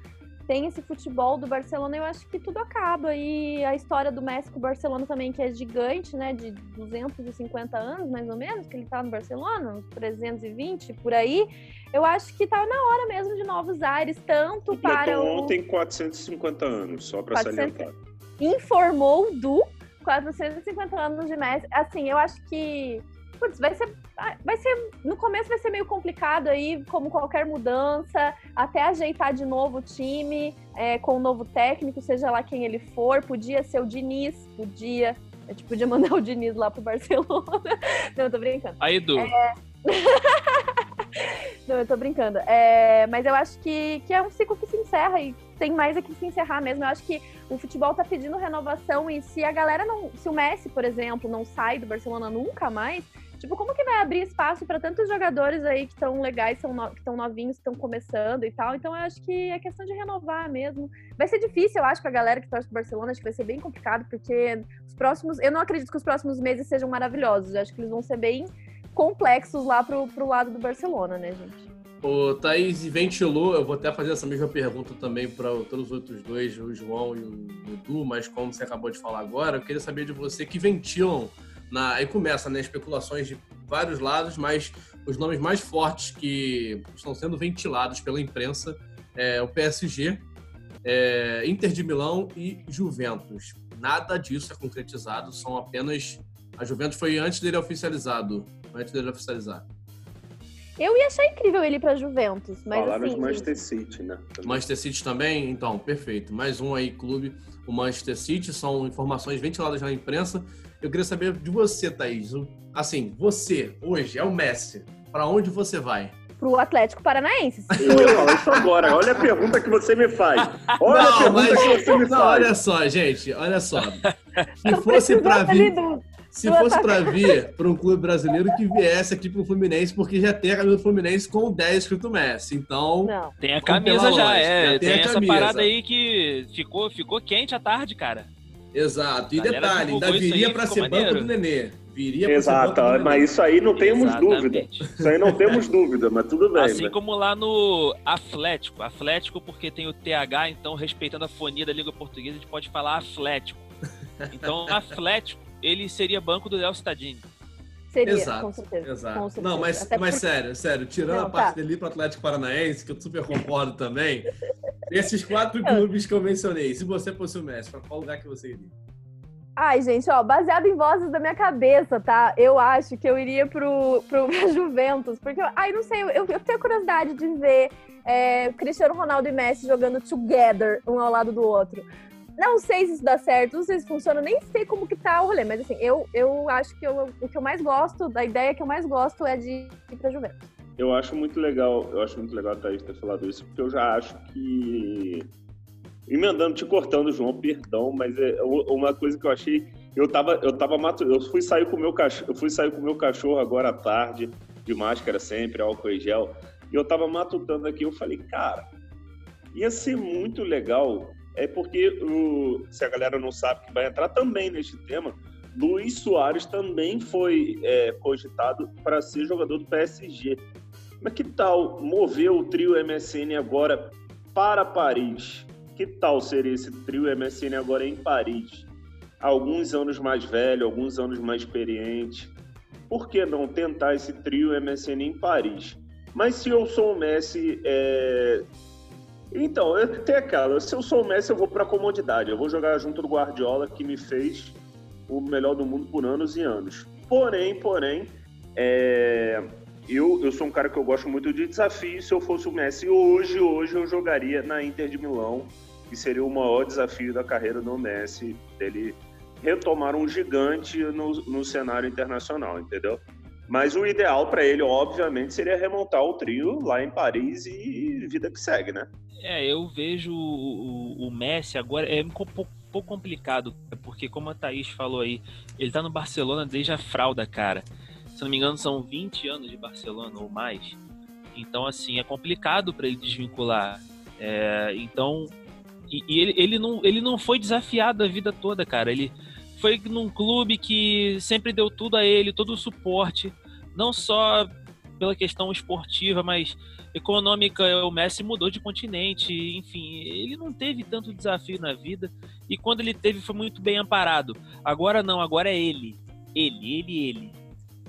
S6: tem esse futebol do Barcelona, eu acho que tudo acaba. E a história do Messi com o Barcelona também, que é gigante, né? De 250 anos, mais ou menos, que ele tá no Barcelona, uns 320 por aí. Eu acho que tá na hora mesmo de novos ares, tanto
S8: o
S6: para
S8: o... ontem 450 anos, só para 400... salientar.
S6: Informou do 450 anos de Messi. Assim, eu acho que putz, vai ser, vai ser. No começo vai ser meio complicado aí, como qualquer mudança, até ajeitar de novo o time, é, com o um novo técnico, seja lá quem ele for. Podia ser o Diniz, podia. A gente podia mandar o Diniz lá pro Barcelona. [laughs] Não, eu tô brincando.
S7: Aí, Edu.
S6: É... [laughs] Não, eu tô brincando. É, mas eu acho que, que é um ciclo que se encerra e tem mais aqui que se encerrar mesmo. Eu acho que o futebol tá pedindo renovação e se a galera não. Se o Messi, por exemplo, não sai do Barcelona nunca mais, Tipo, como que vai abrir espaço para tantos jogadores aí que estão legais, são no, que estão novinhos, que estão começando e tal? Então eu acho que é questão de renovar mesmo. Vai ser difícil, eu acho, pra galera que torce pro Barcelona, acho que vai ser bem complicado, porque os próximos. Eu não acredito que os próximos meses sejam maravilhosos. Eu acho que eles vão ser bem complexos lá pro, pro lado do Barcelona, né, gente?
S5: O Thaís ventilou, eu vou até fazer essa mesma pergunta também para todos os outros dois, o João e o Edu, mas como você acabou de falar agora, eu queria saber de você que ventilam na, aí começa né, especulações de vários lados, mas os nomes mais fortes que estão sendo ventilados pela imprensa é o PSG, é, Inter de Milão e Juventus. Nada disso é concretizado, são apenas. A Juventus foi antes dele oficializado. Antes dele oficializar.
S6: Eu ia achar incrível ele para Juventus, mas
S8: Falaram
S6: assim,
S8: de Manchester City, né?
S5: Também. Manchester City também? Então, perfeito. Mais um aí, clube, o Manchester City. São informações ventiladas na imprensa. Eu queria saber de você, Thaís. Assim, você, hoje, é o Messi. Para onde você vai?
S6: Pro Atlético Paranaense.
S8: Eu ia falar isso agora. Olha a pergunta que você me faz. Olha não, a pergunta mas, que você me [laughs] não,
S5: faz. Olha só, gente, olha só. [laughs] Se fosse para vir. Se fosse para vir para um clube brasileiro que viesse aqui para o Fluminense, porque já tem a camisa do Fluminense com 10 escrito Messi. Então. Não.
S7: Tem a camisa já, é. Já tem, tem essa camisa. parada aí que ficou, ficou quente à tarde, cara.
S5: Exato. E detalhe, ainda viria para ser maneiro. banco do Nenê. Viria
S8: Exato, mas isso aí não temos Exatamente. dúvida. Isso aí não temos dúvida, mas tudo bem.
S7: Assim né? como lá no Atlético. Atlético porque tem o TH, então respeitando a fonia da língua portuguesa, a gente pode falar Atlético. Então, [laughs] Atlético, ele seria banco do Léo Stadini.
S6: Seria,
S5: exato,
S6: com certeza.
S5: Exato.
S6: Com certeza.
S5: Não, mas,
S6: Até
S5: mas
S6: porque-
S5: sério, sério, tirando
S6: Não,
S5: a parte
S6: tá.
S5: dele pro Atlético Paranaense, que eu super concordo também, esses quatro [laughs] clubes que eu mencionei, se você fosse o Messi, pra qual lugar que você iria?
S6: Ai, gente, ó, baseado em vozes da minha cabeça, tá? Eu acho que eu iria pro, pro [laughs] Juventus, porque, eu- ai, não sei, eu, eu tenho curiosidade de ver é, Cristiano Ronaldo e Messi jogando together, um ao lado do outro. Não sei se isso dá certo, não sei se funciona, nem sei como que tá o rolê, mas assim, eu, eu acho que eu- o que eu mais gosto, da ideia que eu mais gosto é de ir pra Juventus.
S8: Eu acho muito legal, eu acho muito legal a Thaís ter falado isso, porque eu já acho que. Emendando, te cortando, João, perdão, mas é uma coisa que eu achei. Eu tava, eu tava eu fui sair com meu cachorro, eu fui sair com meu cachorro agora à tarde, de máscara sempre, álcool e gel. E eu tava matutando aqui, eu falei, cara, ia ser muito legal. É porque, o- se a galera não sabe que vai entrar também neste tema, Luiz Soares também foi é, cogitado para ser jogador do PSG. Mas que tal mover o trio MSN agora para Paris? Que tal seria esse trio MSN agora em Paris? Alguns anos mais velho, alguns anos mais experiente. Por que não tentar esse trio MSN em Paris? Mas se eu sou o Messi, é... então, eu- tem aquela, se eu sou o Messi, eu vou para comodidade. Eu vou jogar junto do Guardiola, que me fez o melhor do mundo por anos e anos. Porém, porém, é, eu, eu sou um cara que eu gosto muito de desafio. Se eu fosse o Messi hoje, hoje eu jogaria na Inter de Milão, que seria o maior desafio da carreira do Messi, dele retomar um gigante no, no cenário internacional, entendeu? Mas o ideal para ele, obviamente, seria remontar o trio lá em Paris e vida que segue, né?
S7: É, eu vejo o, o- Messi agora é um pouco, pouco complicado, porque como a Thaís falou aí, ele tá no Barcelona desde a fralda, cara. Se não me engano, são 20 anos de Barcelona ou mais. Então, assim, é complicado para ele desvincular. É, então, e, e ele, ele, não, ele não foi desafiado a vida toda, cara. Ele foi num clube que sempre deu tudo a ele, todo o suporte, não só pela questão esportiva, mas econômica, o Messi mudou de continente, enfim, ele não teve tanto desafio na vida e quando ele teve foi muito bem amparado. Agora não, agora é ele, ele, ele, ele,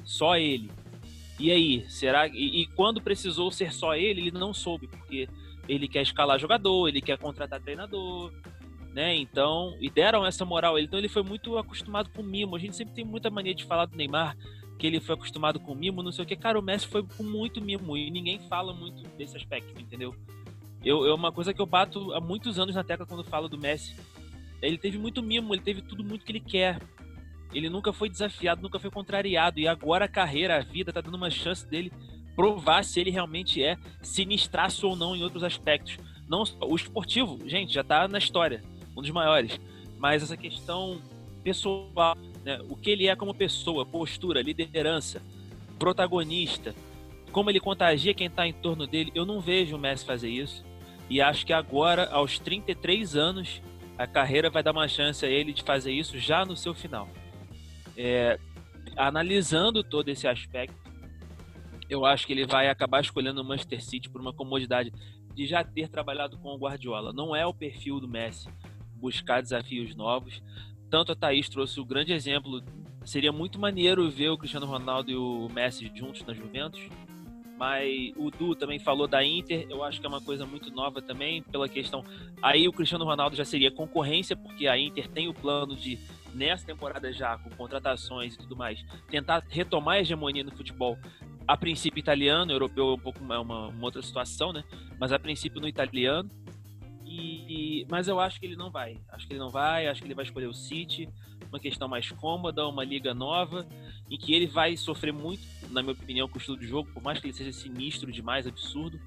S7: só ele. E aí, será e, e quando precisou ser só ele, ele não soube porque ele quer escalar jogador, ele quer contratar treinador, né? Então, e deram essa moral. Então ele foi muito acostumado com mimo. A gente sempre tem muita mania de falar do Neymar que ele foi acostumado com mimo, não sei o que. Cara, o Messi foi com muito mimo e ninguém fala muito desse aspecto, entendeu? Eu, é uma coisa que eu bato há muitos anos na tecla quando falo do Messi. Ele teve muito mimo, ele teve tudo muito que ele quer. Ele nunca foi desafiado, nunca foi contrariado. E agora a carreira, a vida, tá dando uma chance dele provar se ele realmente é sinistraço ou não em outros aspectos. Não o esportivo, gente, já tá na história, um dos maiores. Mas essa questão pessoal, né? o que ele é como pessoa, postura, liderança, protagonista, como ele contagia quem está em torno dele, eu não vejo o Messi fazer isso. E acho que agora, aos 33 anos, a carreira vai dar uma chance a ele de fazer isso já no seu final. É, analisando todo esse aspecto, eu acho que ele vai acabar escolhendo o Manchester City por uma comodidade de já ter trabalhado com o Guardiola. Não é o perfil do Messi buscar desafios novos. Tanto a Thaís trouxe o grande exemplo. Seria muito maneiro ver o Cristiano Ronaldo e o Messi juntos na Juventus. Mas o Du também falou da Inter, eu acho que é uma coisa muito nova também, pela questão. Aí o Cristiano Ronaldo já seria concorrência, porque a Inter tem o plano de, nessa temporada já, com contratações e tudo mais, tentar retomar a hegemonia no futebol. A princípio italiano, europeu é um pouco uma, uma, uma outra situação, né? Mas a princípio no italiano. E, mas eu acho que ele não vai. Acho que ele não vai, acho que ele vai escolher o City, uma questão mais cômoda, uma liga nova, em que ele vai sofrer muito, na minha opinião, com o estilo de jogo, por mais que ele seja sinistro demais, absurdo,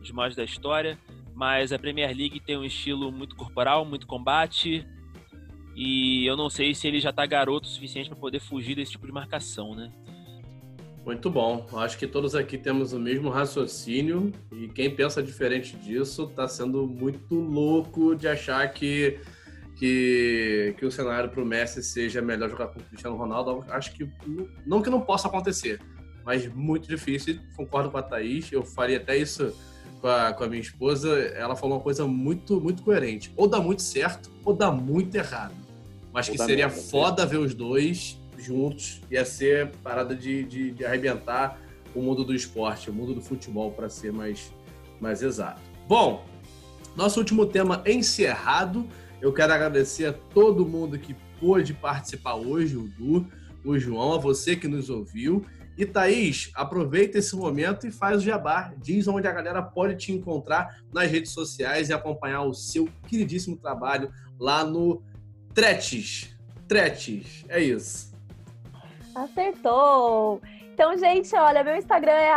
S7: os maiores da história. Mas a Premier League tem um estilo muito corporal, muito combate. E eu não sei se ele já tá garoto o suficiente para poder fugir desse tipo de marcação, né?
S5: Muito bom. Acho que todos aqui temos o mesmo raciocínio e quem pensa diferente disso está sendo muito louco de achar que, que, que o cenário para o Messi seja melhor jogar com o Cristiano Ronaldo. Acho que não que não possa acontecer, mas muito difícil. Concordo com a Thaís. Eu faria até isso com a, com a minha esposa. Ela falou uma coisa muito, muito coerente. Ou dá muito certo ou dá muito errado. Mas
S8: Ou
S5: que seria
S8: merda,
S5: foda ver os dois juntos, ia ser parada de, de, de arrebentar o mundo do esporte, o mundo do futebol, para ser mais, mais exato. Bom, nosso último tema encerrado. Eu quero agradecer a todo mundo que pôde participar hoje, o Du, o João, a você que nos ouviu. E Thaís, aproveita esse momento e faz o jabá. Diz onde a galera pode te encontrar nas redes sociais e acompanhar o seu queridíssimo trabalho lá no Tretes. Tretes, é isso.
S6: Acertou! Então, gente, olha, meu Instagram é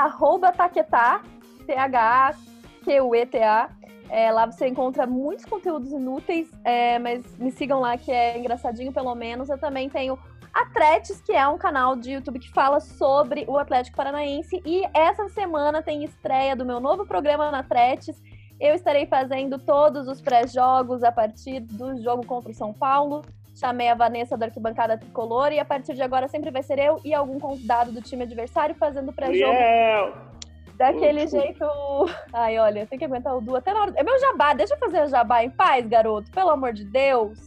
S6: taquetá, T-H-A-Q-U-E-T-A. É, lá você encontra muitos conteúdos inúteis, é, mas me sigam lá que é engraçadinho pelo menos. Eu também tenho Atletes, que é um canal de YouTube que fala sobre o Atlético Paranaense. E essa semana tem estreia do meu novo programa na Atletes. Eu estarei fazendo todos os pré-jogos a partir do jogo contra o São Paulo. Chamei a Vanessa da Arquibancada Tricolor e a partir de agora sempre vai ser eu e algum convidado do time adversário fazendo pré-jogo. Daquele jeito. Ai, olha, tem que aguentar o Du até na hora. É meu jabá, deixa eu fazer o jabá em paz, garoto, pelo amor de Deus.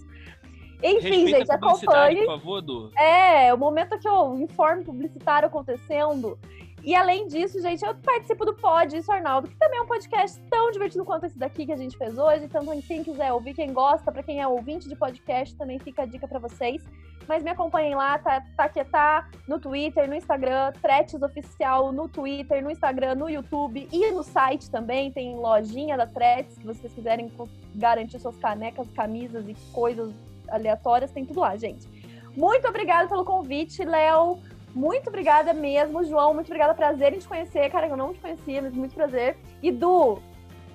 S6: Enfim, Respeita gente, acompanhe. Por favor, Du. É, o momento que eu informe publicitário acontecendo. E além disso, gente, eu participo do Pod Isso Arnaldo, que também é um podcast tão divertido quanto esse daqui que a gente fez hoje. Então, quem quiser ouvir, quem gosta, para quem é ouvinte de podcast, também fica a dica para vocês. Mas me acompanhem lá, tá, Taquetá no Twitter, no Instagram, Tretes Oficial no Twitter, no Instagram, no YouTube e no site também. Tem lojinha da Tretes, se vocês quiserem garantir suas canecas, camisas e coisas aleatórias, tem tudo lá, gente. Muito obrigada pelo convite, Léo. Muito obrigada mesmo, João. Muito obrigada. Prazer em te conhecer, cara, eu não te conhecia, mas muito prazer. E Du,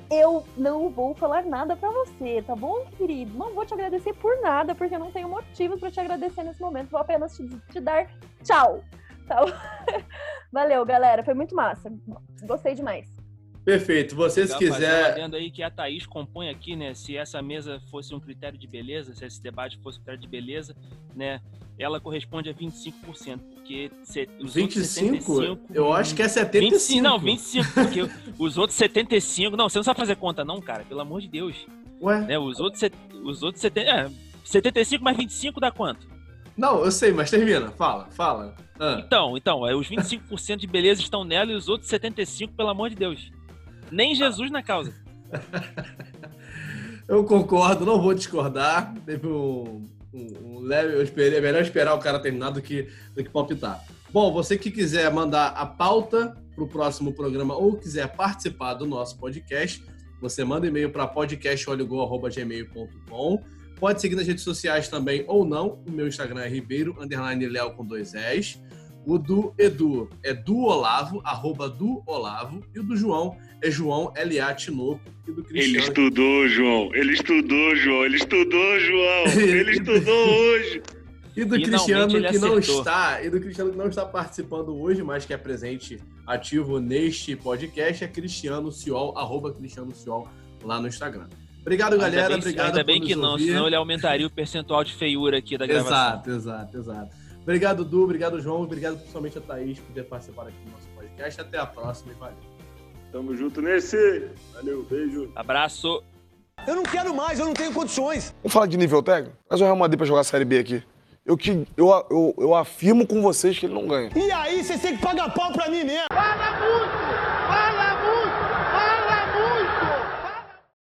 S6: eu não vou falar nada para você, tá bom, querido? Não vou te agradecer por nada, porque eu não tenho motivos para te agradecer nesse momento. Vou apenas te, te dar tchau. Tá? [laughs] Valeu, galera. Foi muito massa. Gostei demais.
S5: Perfeito. Vocês quiserem.
S7: Vendo aí que a Thaís compõe aqui, né? Se essa mesa fosse um critério de beleza, se esse debate fosse um critério de beleza, né? Ela corresponde a 25%, porque
S5: os 25? 75, eu acho que é 75.
S7: 25, não, 25, porque os outros 75, não, você não sabe fazer conta não, cara, pelo amor de Deus.
S5: Ué?
S7: Né, os outros os outros 70, é, 75 mais 25 dá quanto?
S5: Não, eu sei, mas termina. Fala, fala.
S7: Ah. Então, então, é, os 25% de beleza estão nela e os outros 75, pelo amor de Deus. Nem Jesus na causa. [laughs]
S5: eu concordo, não vou discordar. Teve um, um, um leve. Eu esperei, é melhor esperar o cara terminar do que, do que palpitar. Bom, você que quiser mandar a pauta para o próximo programa ou quiser participar do nosso podcast, você manda e-mail para podcastoligou.gmail.com. Pode seguir nas redes sociais também ou não. O meu Instagram é ribeiro, underline com dois S. O do Edu é do Olavo, arroba do Olavo. E o do João é João L.A. Tinoco. E do
S9: Cristiano... Ele estudou, João. Ele estudou, João. Ele estudou, João. Ele estudou hoje.
S5: E do Cristiano que não está, e do Cristiano que não está participando hoje, mas que é presente ativo neste podcast, é Cristiano Ciol, arroba Cristiano Ciol, lá no Instagram. Obrigado, ainda galera.
S7: Bem,
S5: Obrigado
S7: Ainda bem que não, ouvir. senão ele aumentaria o percentual de feiura aqui da gravação.
S5: Exato, exato, exato. Obrigado, Du. Obrigado, João. Obrigado principalmente a Thaís por ter participado aqui do nosso podcast. Até a próxima e valeu.
S8: Tamo junto nesse. Valeu, beijo.
S7: Abraço.
S2: Eu não quero mais, eu não tenho condições.
S10: Vamos falar de nível técnico? Mas o Real Madrid pra jogar a Série B aqui. Eu, que, eu, eu, eu afirmo com vocês que ele não ganha.
S2: E aí, vocês têm que pagar pau pra mim mesmo. Paga muito!